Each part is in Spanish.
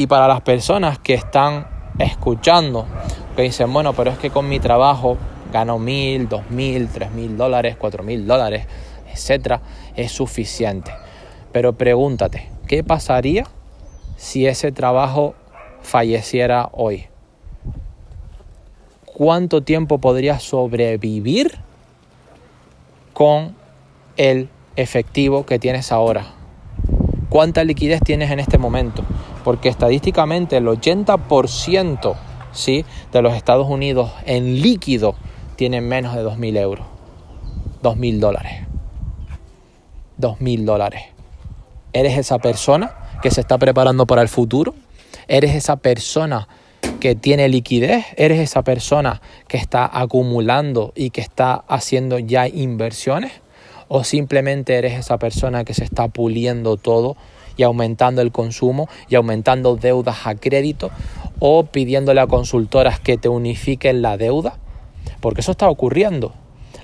Y para las personas que están escuchando, que dicen, bueno, pero es que con mi trabajo gano mil, dos mil, tres mil dólares, cuatro mil dólares, etcétera, es suficiente. Pero pregúntate, ¿qué pasaría si ese trabajo falleciera hoy? ¿Cuánto tiempo podrías sobrevivir con el efectivo que tienes ahora? ¿Cuánta liquidez tienes en este momento? Porque estadísticamente el 80% ¿sí? de los Estados Unidos en líquido tienen menos de 2.000 euros. 2.000 dólares. 2.000 dólares. ¿Eres esa persona que se está preparando para el futuro? ¿Eres esa persona que tiene liquidez? ¿Eres esa persona que está acumulando y que está haciendo ya inversiones? ¿O simplemente eres esa persona que se está puliendo todo y aumentando el consumo y aumentando deudas a crédito o pidiéndole a consultoras que te unifiquen la deuda? Porque eso está ocurriendo.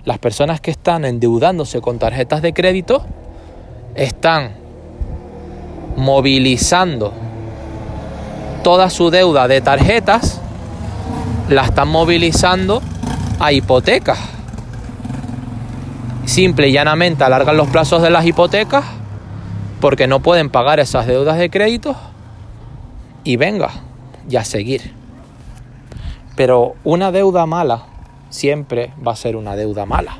Las personas que están endeudándose con tarjetas de crédito están movilizando toda su deuda de tarjetas, la están movilizando a hipotecas. Simple y llanamente alargan los plazos de las hipotecas porque no pueden pagar esas deudas de crédito y venga, ya seguir. Pero una deuda mala siempre va a ser una deuda mala.